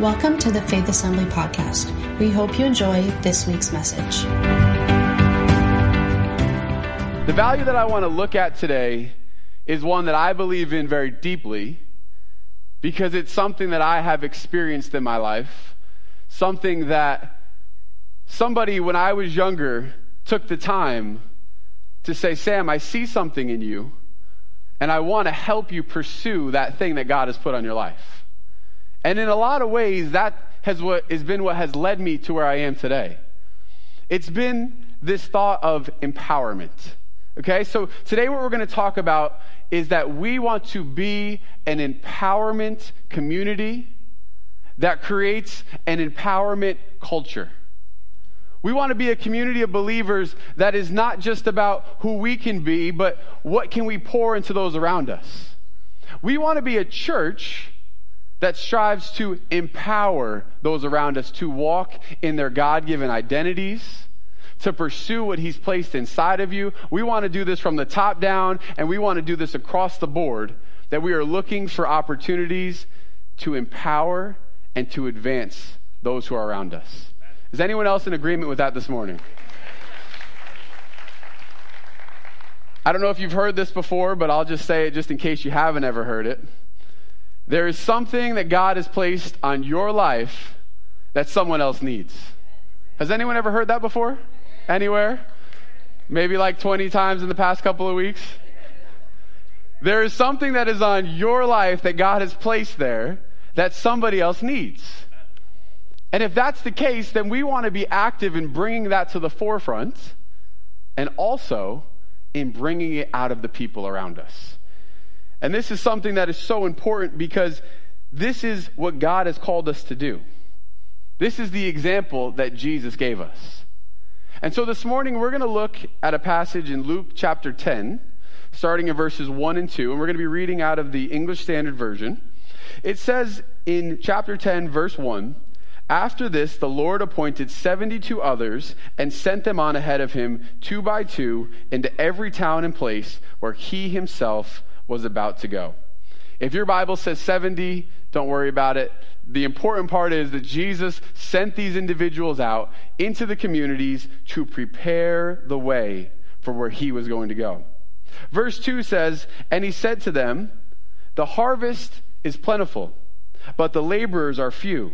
Welcome to the Faith Assembly podcast. We hope you enjoy this week's message. The value that I want to look at today is one that I believe in very deeply because it's something that I have experienced in my life, something that somebody when I was younger took the time to say, Sam, I see something in you, and I want to help you pursue that thing that God has put on your life. And in a lot of ways, that has, what, has been what has led me to where I am today. It's been this thought of empowerment. Okay, so today what we're going to talk about is that we want to be an empowerment community that creates an empowerment culture. We want to be a community of believers that is not just about who we can be, but what can we pour into those around us. We want to be a church that strives to empower those around us to walk in their God given identities, to pursue what He's placed inside of you. We want to do this from the top down, and we want to do this across the board, that we are looking for opportunities to empower and to advance those who are around us. Is anyone else in agreement with that this morning? I don't know if you've heard this before, but I'll just say it just in case you haven't ever heard it. There is something that God has placed on your life that someone else needs. Has anyone ever heard that before? Anywhere? Maybe like 20 times in the past couple of weeks? There is something that is on your life that God has placed there that somebody else needs. And if that's the case, then we want to be active in bringing that to the forefront and also in bringing it out of the people around us. And this is something that is so important because this is what God has called us to do. This is the example that Jesus gave us. And so this morning we're going to look at a passage in Luke chapter 10, starting in verses 1 and 2, and we're going to be reading out of the English Standard Version. It says in chapter 10, verse 1 After this, the Lord appointed 72 others and sent them on ahead of him, two by two, into every town and place where he himself was about to go. If your Bible says 70, don't worry about it. The important part is that Jesus sent these individuals out into the communities to prepare the way for where he was going to go. Verse 2 says, And he said to them, The harvest is plentiful, but the laborers are few.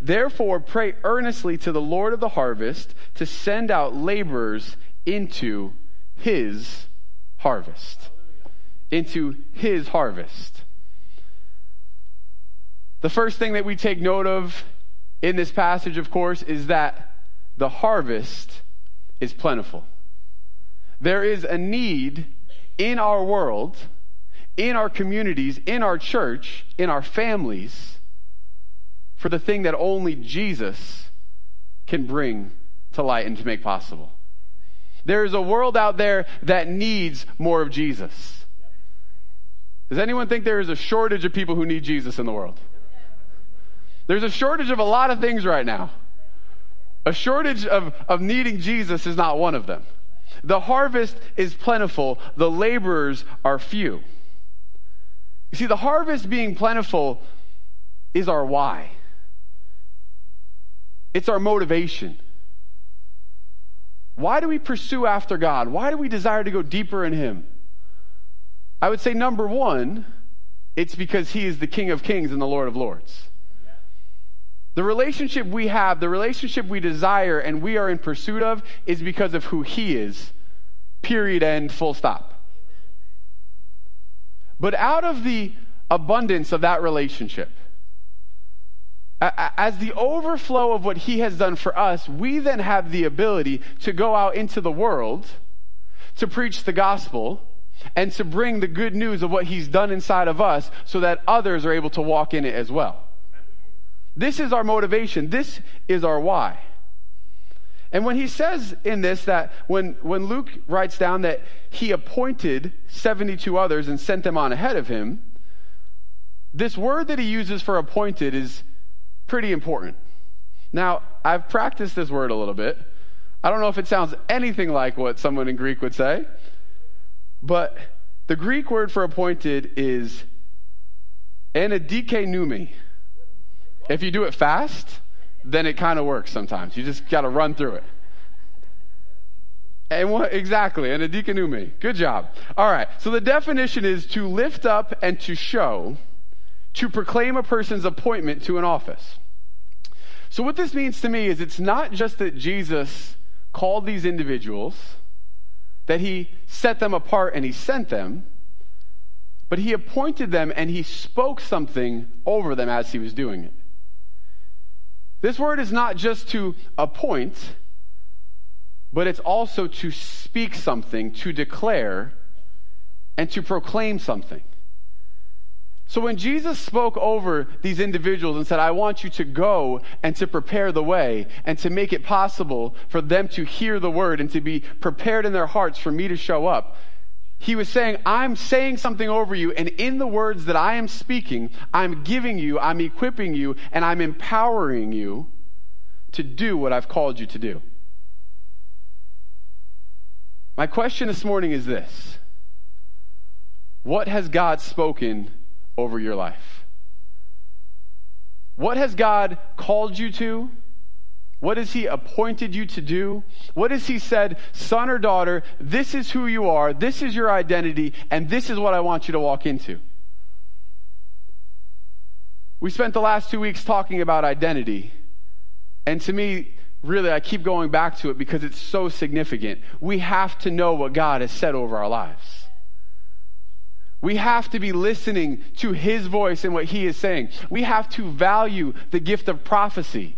Therefore, pray earnestly to the Lord of the harvest to send out laborers into his harvest into his harvest. The first thing that we take note of in this passage, of course, is that the harvest is plentiful. There is a need in our world, in our communities, in our church, in our families, for the thing that only Jesus can bring to light and to make possible. There is a world out there that needs more of Jesus. Does anyone think there is a shortage of people who need Jesus in the world? There's a shortage of a lot of things right now. A shortage of, of needing Jesus is not one of them. The harvest is plentiful, the laborers are few. You see, the harvest being plentiful is our why, it's our motivation. Why do we pursue after God? Why do we desire to go deeper in Him? I would say number one, it's because he is the King of Kings and the Lord of Lords. The relationship we have, the relationship we desire and we are in pursuit of is because of who he is. Period, end, full stop. But out of the abundance of that relationship, as the overflow of what he has done for us, we then have the ability to go out into the world to preach the gospel and to bring the good news of what he's done inside of us so that others are able to walk in it as well. This is our motivation. This is our why. And when he says in this that when, when Luke writes down that he appointed 72 others and sent them on ahead of him, this word that he uses for appointed is pretty important. Now, I've practiced this word a little bit. I don't know if it sounds anything like what someone in Greek would say, but the Greek word for appointed is anadikenumi. If you do it fast, then it kind of works sometimes. You just got to run through it. And what exactly? And a. Good job. All right. So the definition is to lift up and to show, to proclaim a person's appointment to an office. So what this means to me is it's not just that Jesus called these individuals, that he set them apart and he sent them, but he appointed them and he spoke something over them as he was doing it. This word is not just to appoint, but it's also to speak something, to declare, and to proclaim something. So when Jesus spoke over these individuals and said, I want you to go and to prepare the way and to make it possible for them to hear the word and to be prepared in their hearts for me to show up, he was saying, I'm saying something over you, and in the words that I am speaking, I'm giving you, I'm equipping you, and I'm empowering you to do what I've called you to do. My question this morning is this What has God spoken over your life? What has God called you to? What has He appointed you to do? What has He said, son or daughter, this is who you are, this is your identity, and this is what I want you to walk into? We spent the last two weeks talking about identity. And to me, really, I keep going back to it because it's so significant. We have to know what God has said over our lives. We have to be listening to His voice and what He is saying. We have to value the gift of prophecy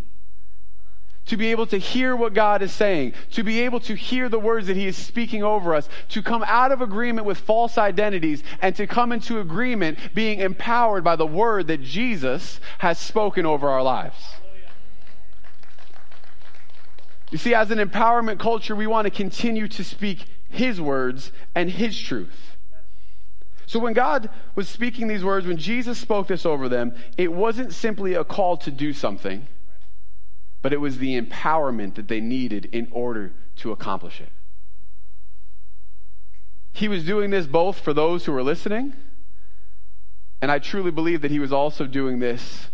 to be able to hear what God is saying, to be able to hear the words that He is speaking over us, to come out of agreement with false identities, and to come into agreement being empowered by the word that Jesus has spoken over our lives. You see, as an empowerment culture, we want to continue to speak His words and His truth. So when God was speaking these words, when Jesus spoke this over them, it wasn't simply a call to do something but it was the empowerment that they needed in order to accomplish it. He was doing this both for those who were listening, and I truly believe that he was also doing this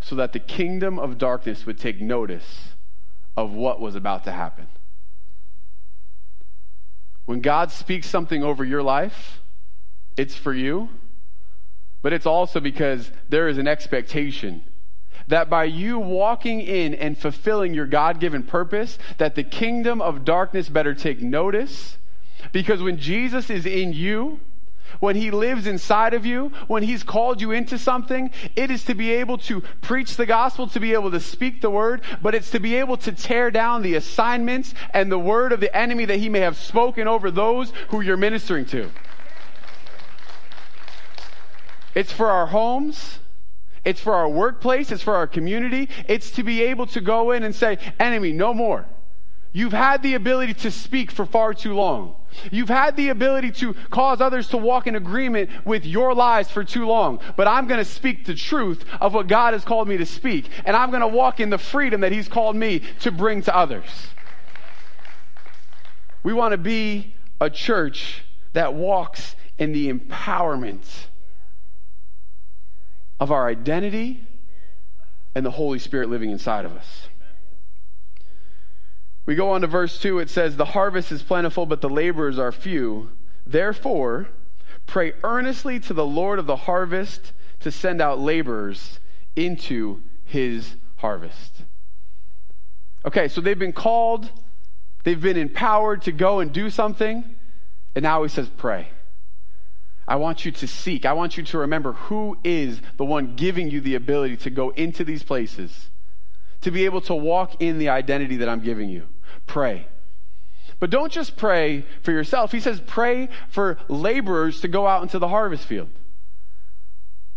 so that the kingdom of darkness would take notice of what was about to happen. When God speaks something over your life, it's for you, but it's also because there is an expectation that by you walking in and fulfilling your God given purpose, that the kingdom of darkness better take notice. Because when Jesus is in you, when he lives inside of you, when he's called you into something, it is to be able to preach the gospel, to be able to speak the word, but it's to be able to tear down the assignments and the word of the enemy that he may have spoken over those who you're ministering to. It's for our homes. It's for our workplace. It's for our community. It's to be able to go in and say, enemy, no more. You've had the ability to speak for far too long. You've had the ability to cause others to walk in agreement with your lies for too long. But I'm going to speak the truth of what God has called me to speak. And I'm going to walk in the freedom that He's called me to bring to others. We want to be a church that walks in the empowerment of our identity and the Holy Spirit living inside of us. We go on to verse 2. It says, The harvest is plentiful, but the laborers are few. Therefore, pray earnestly to the Lord of the harvest to send out laborers into his harvest. Okay, so they've been called, they've been empowered to go and do something, and now he says, Pray. I want you to seek. I want you to remember who is the one giving you the ability to go into these places, to be able to walk in the identity that I'm giving you. Pray. But don't just pray for yourself. He says, pray for laborers to go out into the harvest field.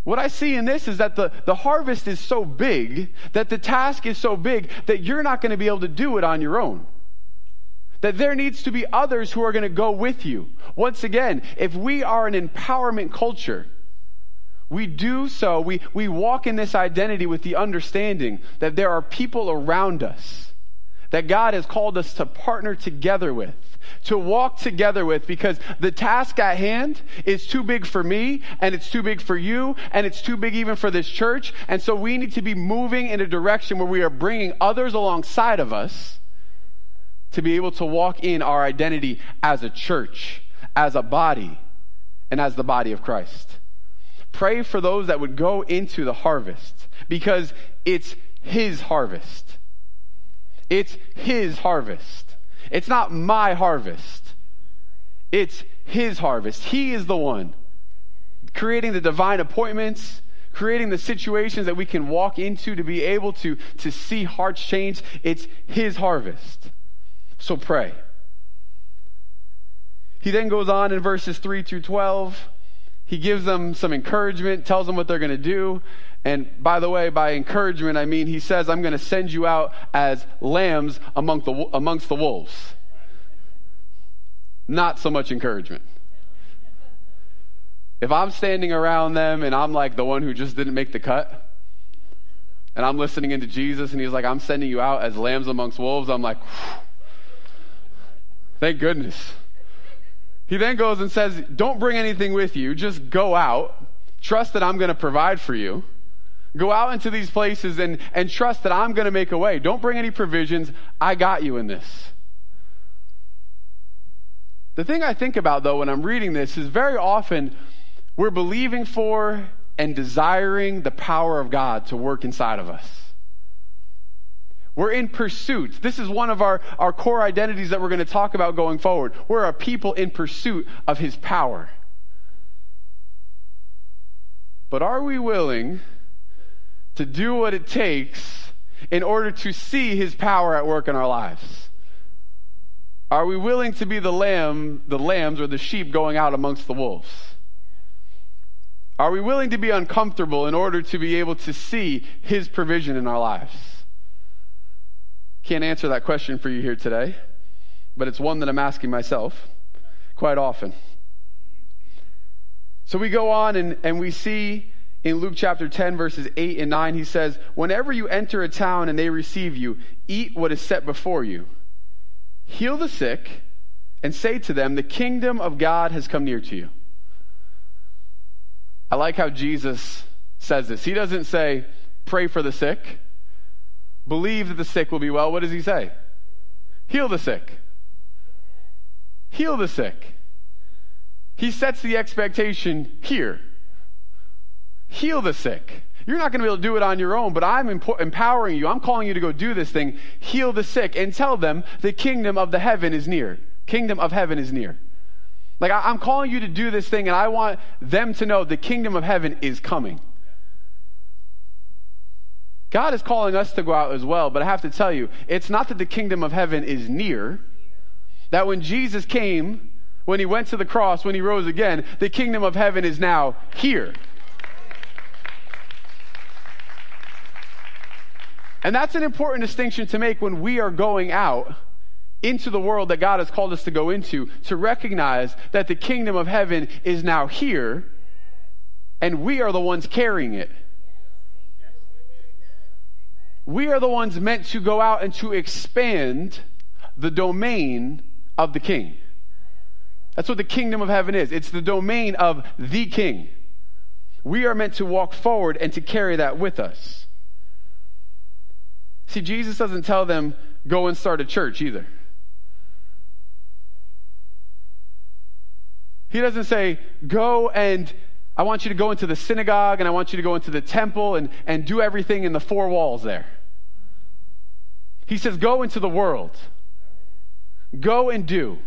What I see in this is that the, the harvest is so big, that the task is so big, that you're not going to be able to do it on your own that there needs to be others who are going to go with you. Once again, if we are an empowerment culture, we do so, we, we walk in this identity with the understanding that there are people around us that God has called us to partner together with, to walk together with, because the task at hand is too big for me, and it's too big for you, and it's too big even for this church. And so we need to be moving in a direction where we are bringing others alongside of us to be able to walk in our identity as a church, as a body, and as the body of Christ. Pray for those that would go into the harvest because it's His harvest. It's His harvest. It's not my harvest. It's His harvest. He is the one creating the divine appointments, creating the situations that we can walk into to be able to, to see hearts change. It's His harvest. So pray. He then goes on in verses 3 through 12. He gives them some encouragement, tells them what they're going to do. And by the way, by encouragement, I mean he says, I'm going to send you out as lambs among the, amongst the wolves. Not so much encouragement. If I'm standing around them and I'm like the one who just didn't make the cut, and I'm listening into Jesus and he's like, I'm sending you out as lambs amongst wolves, I'm like, thank goodness. He then goes and says, Don't bring anything with you, just go out, trust that I'm going to provide for you. Go out into these places and, and trust that I'm going to make a way. Don't bring any provisions. I got you in this. The thing I think about, though, when I'm reading this is very often we're believing for and desiring the power of God to work inside of us. We're in pursuit. This is one of our, our core identities that we're going to talk about going forward. We're a people in pursuit of His power. But are we willing to do what it takes in order to see his power at work in our lives? Are we willing to be the lamb, the lambs or the sheep going out amongst the wolves? Are we willing to be uncomfortable in order to be able to see his provision in our lives? Can't answer that question for you here today, but it's one that I'm asking myself quite often. So we go on and, and we see in Luke chapter 10, verses 8 and 9, he says, Whenever you enter a town and they receive you, eat what is set before you. Heal the sick and say to them, The kingdom of God has come near to you. I like how Jesus says this. He doesn't say, Pray for the sick, believe that the sick will be well. What does he say? Heal the sick. Heal the sick. He sets the expectation here heal the sick. You're not going to be able to do it on your own, but I'm empowering you. I'm calling you to go do this thing. Heal the sick and tell them the kingdom of the heaven is near. Kingdom of heaven is near. Like, I'm calling you to do this thing, and I want them to know the kingdom of heaven is coming. God is calling us to go out as well, but I have to tell you, it's not that the kingdom of heaven is near. That when Jesus came, when he went to the cross, when he rose again, the kingdom of heaven is now here. And that's an important distinction to make when we are going out into the world that God has called us to go into, to recognize that the kingdom of heaven is now here and we are the ones carrying it. We are the ones meant to go out and to expand the domain of the king. That's what the kingdom of heaven is. It's the domain of the king. We are meant to walk forward and to carry that with us. See, Jesus doesn't tell them, go and start a church either. He doesn't say, go and I want you to go into the synagogue and I want you to go into the temple and, and do everything in the four walls there. He says, go into the world. Go and do.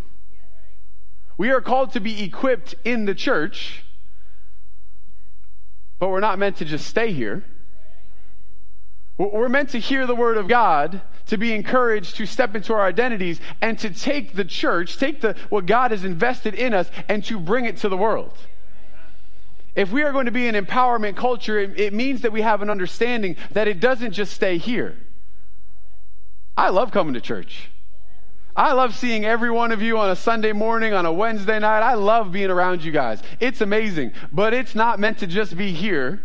We are called to be equipped in the church, but we're not meant to just stay here. We're meant to hear the word of God, to be encouraged to step into our identities, and to take the church, take the, what God has invested in us, and to bring it to the world. If we are going to be an empowerment culture, it, it means that we have an understanding that it doesn't just stay here. I love coming to church. I love seeing every one of you on a Sunday morning, on a Wednesday night. I love being around you guys. It's amazing. But it's not meant to just be here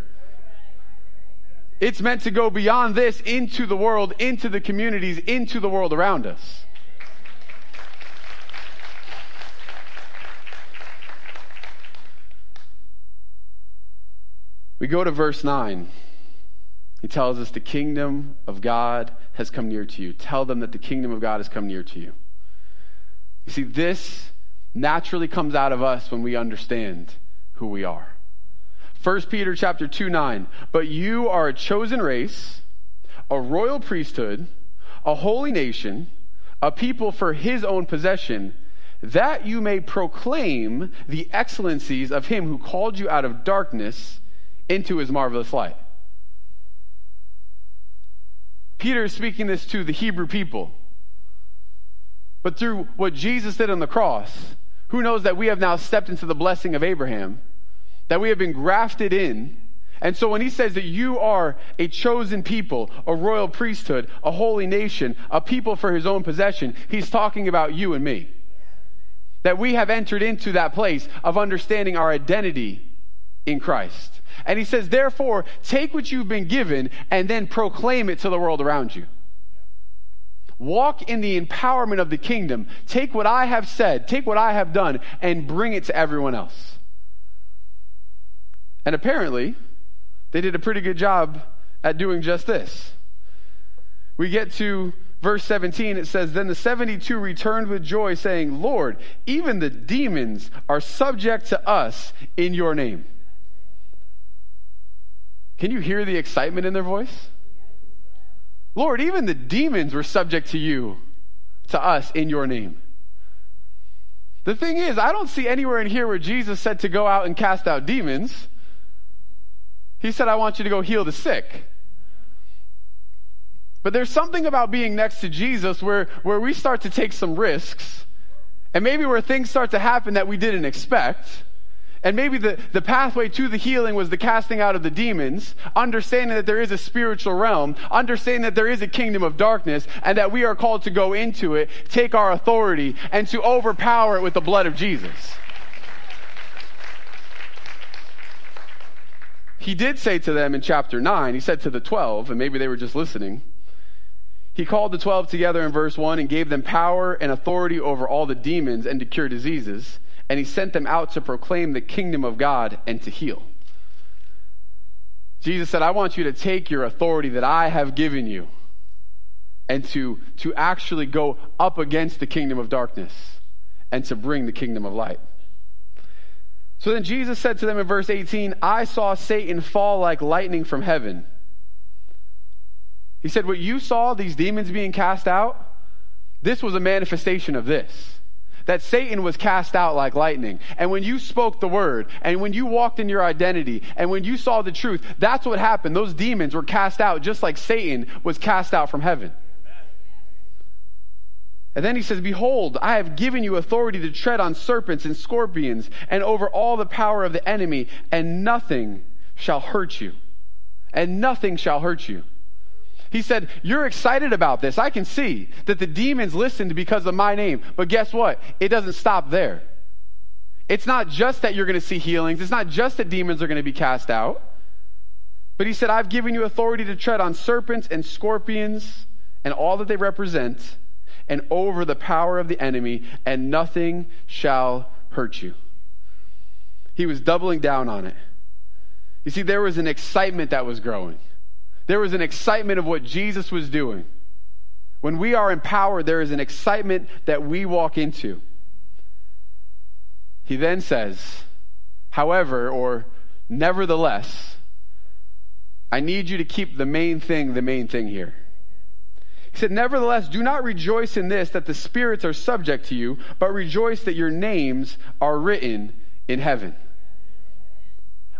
It's meant to go beyond this into the world, into the communities, into the world around us. We go to verse 9. He tells us the kingdom of God has come near to you. Tell them that the kingdom of God has come near to you. You see, this naturally comes out of us when we understand who we are. 1 Peter chapter 2 9. But you are a chosen race, a royal priesthood, a holy nation, a people for his own possession, that you may proclaim the excellencies of him who called you out of darkness into his marvelous light. Peter is speaking this to the Hebrew people. But through what Jesus did on the cross, who knows that we have now stepped into the blessing of Abraham, that we have been grafted in. And so when he says that you are a chosen people, a royal priesthood, a holy nation, a people for his own possession, he's talking about you and me. That we have entered into that place of understanding our identity in Christ. And he says, therefore, take what you've been given and then proclaim it to the world around you. Walk in the empowerment of the kingdom. Take what I have said, take what I have done, and bring it to everyone else. And apparently, they did a pretty good job at doing just this. We get to verse 17, it says, Then the 72 returned with joy, saying, Lord, even the demons are subject to us in your name. Can you hear the excitement in their voice? Lord, even the demons were subject to you, to us, in your name. The thing is, I don't see anywhere in here where Jesus said to go out and cast out demons. He said, I want you to go heal the sick. But there's something about being next to Jesus where, where we start to take some risks, and maybe where things start to happen that we didn't expect. And maybe the, the pathway to the healing was the casting out of the demons, understanding that there is a spiritual realm, understanding that there is a kingdom of darkness, and that we are called to go into it, take our authority, and to overpower it with the blood of Jesus. He did say to them in chapter 9, he said to the 12, and maybe they were just listening. He called the 12 together in verse 1 and gave them power and authority over all the demons and to cure diseases and he sent them out to proclaim the kingdom of God and to heal. Jesus said, I want you to take your authority that I have given you and to, to actually go up against the kingdom of darkness and to bring the kingdom of light. So then Jesus said to them in verse 18, I saw Satan fall like lightning from heaven. He said, What you saw, these demons being cast out, this was a manifestation of this that Satan was cast out like lightning. And when you spoke the word, and when you walked in your identity, and when you saw the truth, that's what happened. Those demons were cast out just like Satan was cast out from heaven. And then he says, Behold, I have given you authority to tread on serpents and scorpions and over all the power of the enemy, and nothing shall hurt you. And nothing shall hurt you. He said, You're excited about this. I can see that the demons listened because of my name. But guess what? It doesn't stop there. It's not just that you're going to see healings, it's not just that demons are going to be cast out. But he said, I've given you authority to tread on serpents and scorpions and all that they represent, and over the power of the enemy, and nothing shall hurt you. He was doubling down on it. You see, there was an excitement that was growing. There was an excitement of what Jesus was doing. When we are empowered, there is an excitement that we walk into. He then says, however, or nevertheless, I need you to keep the main thing the main thing here. He said, Nevertheless, do not rejoice in this that the spirits are subject to you, but rejoice that your names are written in heaven.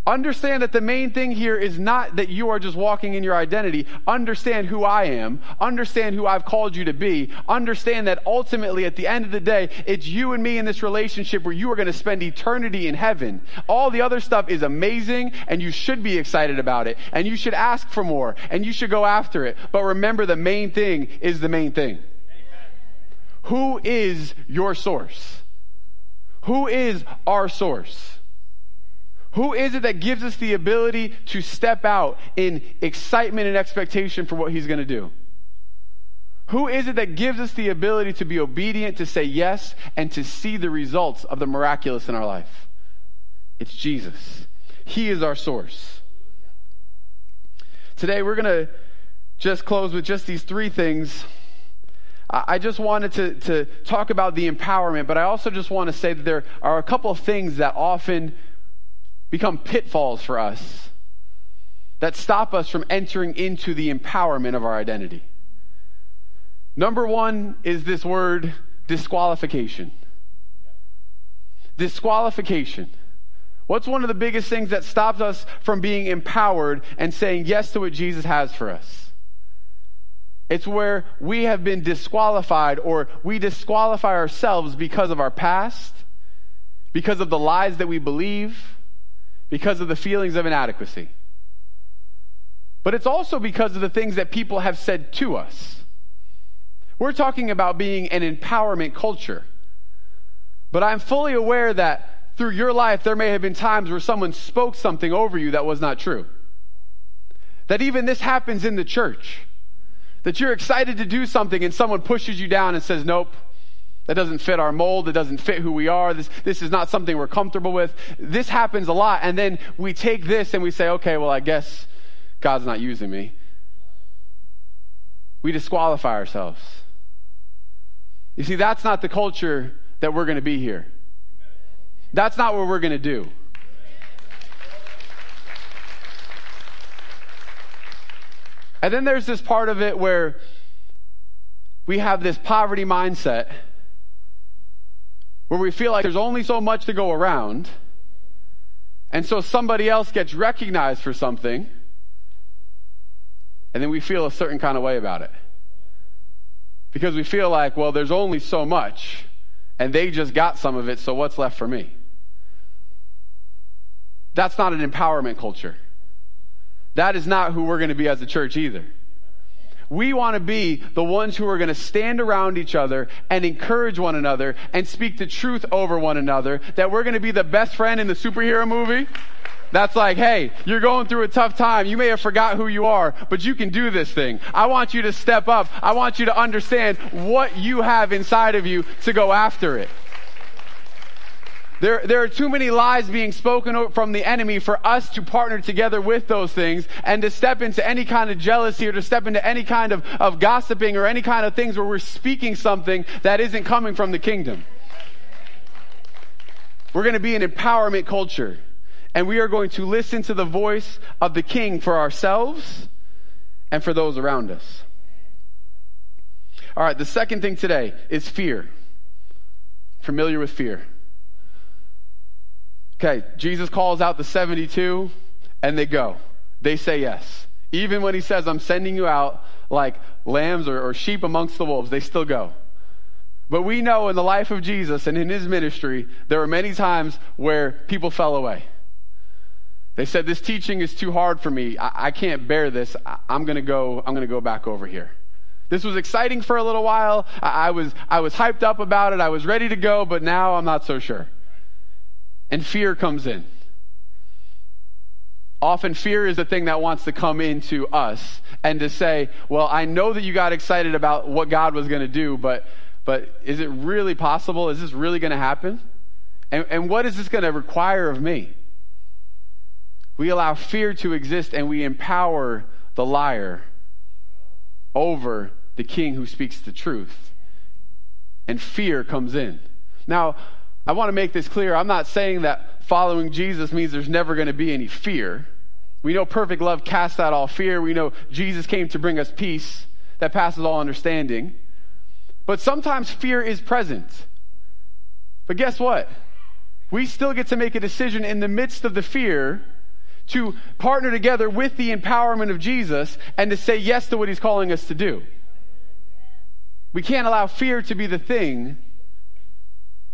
Understand that the main thing here is not that you are just walking in your identity. Understand who I am. Understand who I've called you to be. Understand that ultimately, at the end of the day, it's you and me in this relationship where you are going to spend eternity in heaven. All the other stuff is amazing and you should be excited about it and you should ask for more and you should go after it. But remember, the main thing is the main thing. Who is your source? Who is our source? Who is it that gives us the ability to step out in excitement and expectation for what He's going to do? Who is it that gives us the ability to be obedient, to say yes, and to see the results of the miraculous in our life? It's Jesus. He is our source. Today, we're going to just close with just these three things. I just wanted to, to talk about the empowerment, but I also just want to say that there are a couple of things that often become pitfalls for us that stop us from entering into the empowerment of our identity. Number one is this word disqualification. Disqualification. What's one of the biggest things that stops us from being empowered and saying yes to what Jesus has for us? It's where we have been disqualified or we disqualify ourselves because of our past, because of the lies that we believe, because of the feelings of inadequacy. But it's also because of the things that people have said to us. We're talking about being an empowerment culture. But I'm fully aware that through your life, there may have been times where someone spoke something over you that was not true. That even this happens in the church. That you're excited to do something and someone pushes you down and says, nope, that doesn't fit our mold. It doesn't fit who we are. This, this is not something we're comfortable with. This happens a lot. And then we take this and we say, okay, well, I guess God's not using me. We disqualify ourselves. You see, that's not the culture that we're going to be here. That's not what we're going to do. And then there's this part of it where we have this poverty mindset where we feel like there's only so much to go around. And so somebody else gets recognized for something, and then we feel a certain kind of way about it. Because we feel like, well, there's only so much, and they just got some of it, so what's left for me? That's not an empowerment culture. That is not who we're going to be as a church either. We want to be the ones who are going to stand around each other and encourage one another and speak the truth over one another. That we're going to be the best friend in the superhero movie. That's like, hey, you're going through a tough time. You may have forgot who you are, but you can do this thing. I want you to step up. I want you to understand what you have inside of you to go after it. There, there are too many lies being spoken from the enemy for us to partner together with those things and to step into any kind of jealousy or to step into any kind of, of gossiping or any kind of things where we're speaking something that isn't coming from the kingdom. We're going to be an empowerment culture and we are going to listen to the voice of the king for ourselves and for those around us. All right, the second thing today is fear. Familiar with fear. Okay, Jesus calls out the 72 and they go. They say yes. Even when he says, I'm sending you out like lambs or, or, sheep amongst the wolves, they still go. But we know in the life of Jesus and in his ministry, there were many times where people fell away. They said, This teaching is too hard for me. I, I can't bear this. I, am going to go, I'm going to go back over here. This was exciting for a little while. I, I, was, I was hyped up about it. I was ready to go, but now I'm not so sure and fear comes in. Often fear is the thing that wants to come into us and to say, well, I know that you got excited about what God was going to do, but, but is it really possible? Is this really going to happen? And, and what is this going to require of me? We allow fear to exist and we empower the liar over the king who speaks the truth. And fear comes in. Now, I want to make this clear. I'm not saying that following Jesus means there's never going to be any fear. We know perfect love casts out all fear. We know Jesus came to bring us peace that passes all understanding. But sometimes fear is present. But guess what? We still get to make a decision in the midst of the fear to partner together with the empowerment of Jesus and to say yes to what he's calling us to do. We can't allow fear to be the thing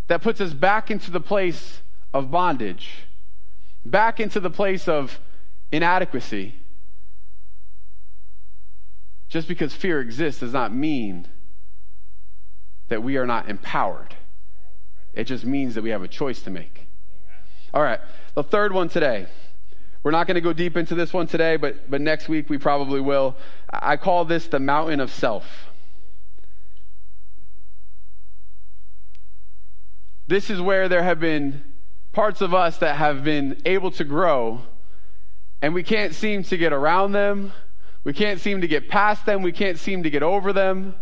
that puts us back into the place of bondage, back into the place of inadequacy. Just because fear exists does not mean that we are not empowered. It just means that we have a choice to make. All right, the third one today. We're not going to go deep into this one today, but, but next week we probably will. I call this the mountain of self. This is where there have been parts of us that have been able to grow, and we can't seem to get around them. We can't seem to get past them. We can't seem to get over them.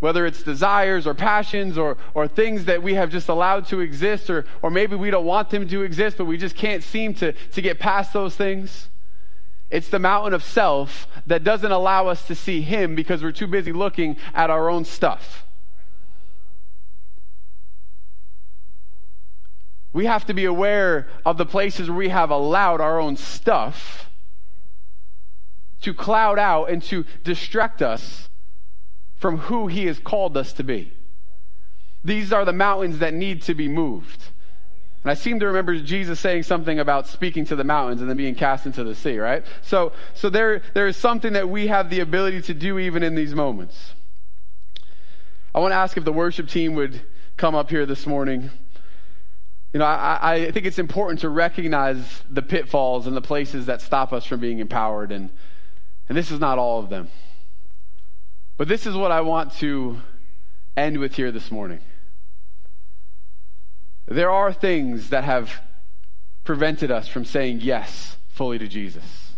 Whether it's desires or passions or, or things that we have just allowed to exist, or, or maybe we don't want them to exist, but we just can't seem to, to get past those things. It's the mountain of self that doesn't allow us to see Him because we're too busy looking at our own stuff. We have to be aware of the places where we have allowed our own stuff to cloud out and to distract us from who He has called us to be. These are the mountains that need to be moved. And I seem to remember Jesus saying something about speaking to the mountains and then being cast into the sea, right? So, so there, there is something that we have the ability to do even in these moments. I want to ask if the worship team would come up here this morning. You know, I, I think it's important to recognize the pitfalls and the places that stop us from being empowered. And, and this is not all of them. But this is what I want to end with here this morning. There are things that have prevented us from saying yes fully to Jesus.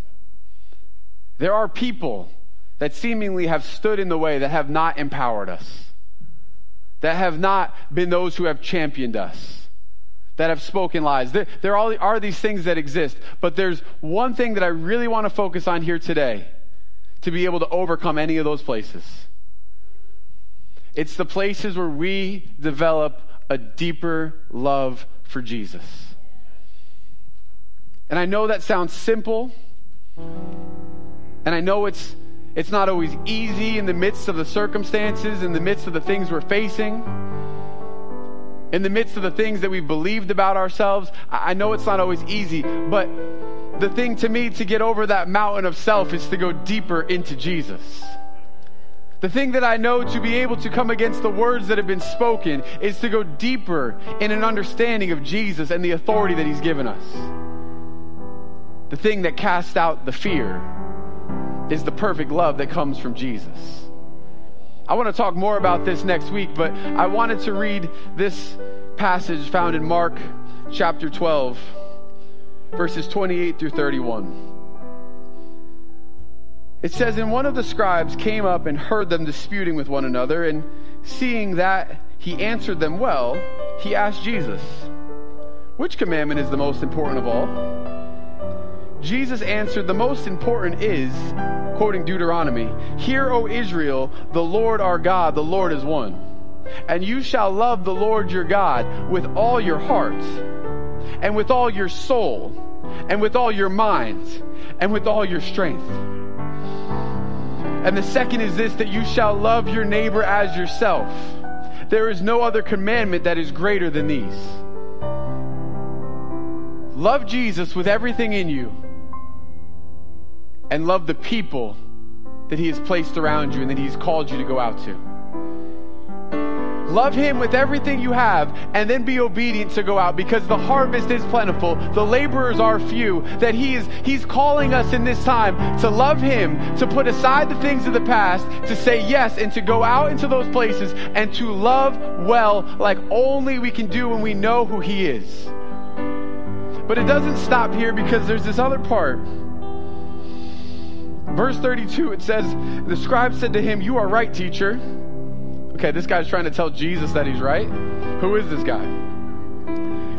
There are people that seemingly have stood in the way that have not empowered us, that have not been those who have championed us that have spoken lies. There, there are, these things that exist, but there's one thing that I really want to focus on here today to be able to overcome any of those places. It's the places where we develop a deeper love for Jesus. And I know that sounds simple, and I know it's, it's not always easy in the midst of the circumstances, in the midst of the things we're facing in the midst of the things that we've believed about ourselves. I know it's not always easy, but the thing to me to get over that mountain of self is to go deeper into Jesus. The thing that I know to be able to come against the words that have been spoken is to go deeper in an understanding of Jesus and the authority that He's given us. The thing that casts out the fear is the perfect love that comes from Jesus. I want to talk more about this next week, but I wanted to read this passage found in Mark chapter 12, verses 28 through 31. It says, And one of the scribes came up and heard them disputing with one another, and seeing that he answered them well, he asked Jesus, Which commandment is the most important of all? Jesus answered, The most important is, quoting Deuteronomy, Hear, O Israel, the Lord our God, the Lord is one. And you shall love the Lord your God with all your heart, and with all your soul, and with all your mind, and with all your strength. And the second is this that you shall love your neighbor as yourself. There is no other commandment that is greater than these. Love Jesus with everything in you and love the people that He has placed around you and that He's called you to go out to. Love Him with everything you have and then be obedient to go out because the harvest is plentiful. The laborers are few. That He is, He's calling us in this time to love Him, to put aside the things of the past, to say yes and to go out into those places and to love well like only we can do when we know who He is. But it doesn't stop here because there's this other part. Verse 32, it says, The scribe said to him, You are right, teacher. Okay, this guy's trying to tell Jesus that he's right. Who is this guy?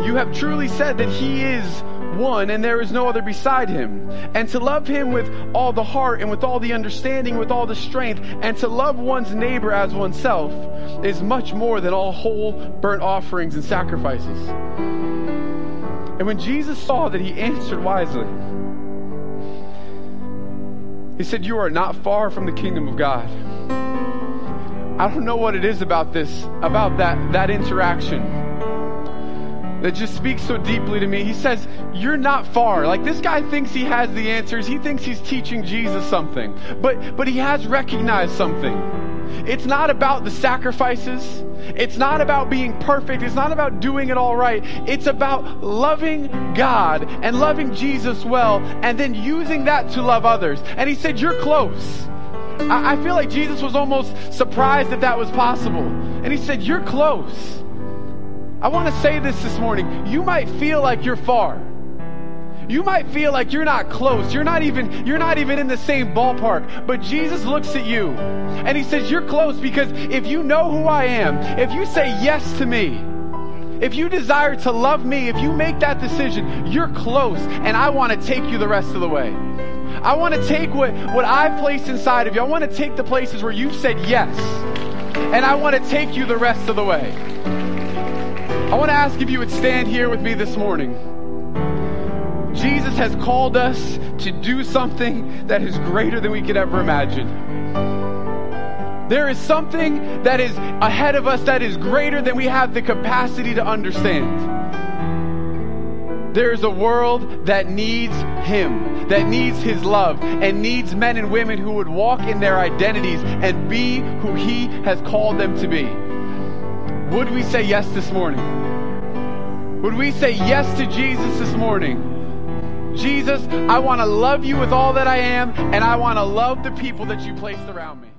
You have truly said that he is one and there is no other beside him. And to love him with all the heart and with all the understanding, with all the strength, and to love one's neighbor as oneself is much more than all whole burnt offerings and sacrifices. And when Jesus saw that he answered wisely, he said, You are not far from the kingdom of God. I don't know what it is about this, about that, that interaction that just speaks so deeply to me. He says, You're not far. Like this guy thinks he has the answers. He thinks he's teaching Jesus something. But but he has recognized something. It's not about the sacrifices. It's not about being perfect. It's not about doing it all right. It's about loving God and loving Jesus well and then using that to love others. And he said, You're close. I, I feel like Jesus was almost surprised that that was possible. And he said, You're close. I want to say this this morning. You might feel like you're far. You might feel like you're not close. You're not even you're not even in the same ballpark. But Jesus looks at you and he says you're close because if you know who I am, if you say yes to me, if you desire to love me, if you make that decision, you're close and I want to take you the rest of the way. I want to take what, what I've placed inside of you. I want to take the places where you've said yes. And I want to take you the rest of the way. I want to ask if you would stand here with me this morning. Jesus has called us to do something that is greater than we could ever imagine. There is something that is ahead of us that is greater than we have the capacity to understand. There is a world that needs Him, that needs His love, and needs men and women who would walk in their identities and be who He has called them to be. Would we say yes this morning? Would we say yes to Jesus this morning? Jesus, I want to love you with all that I am, and I want to love the people that you placed around me.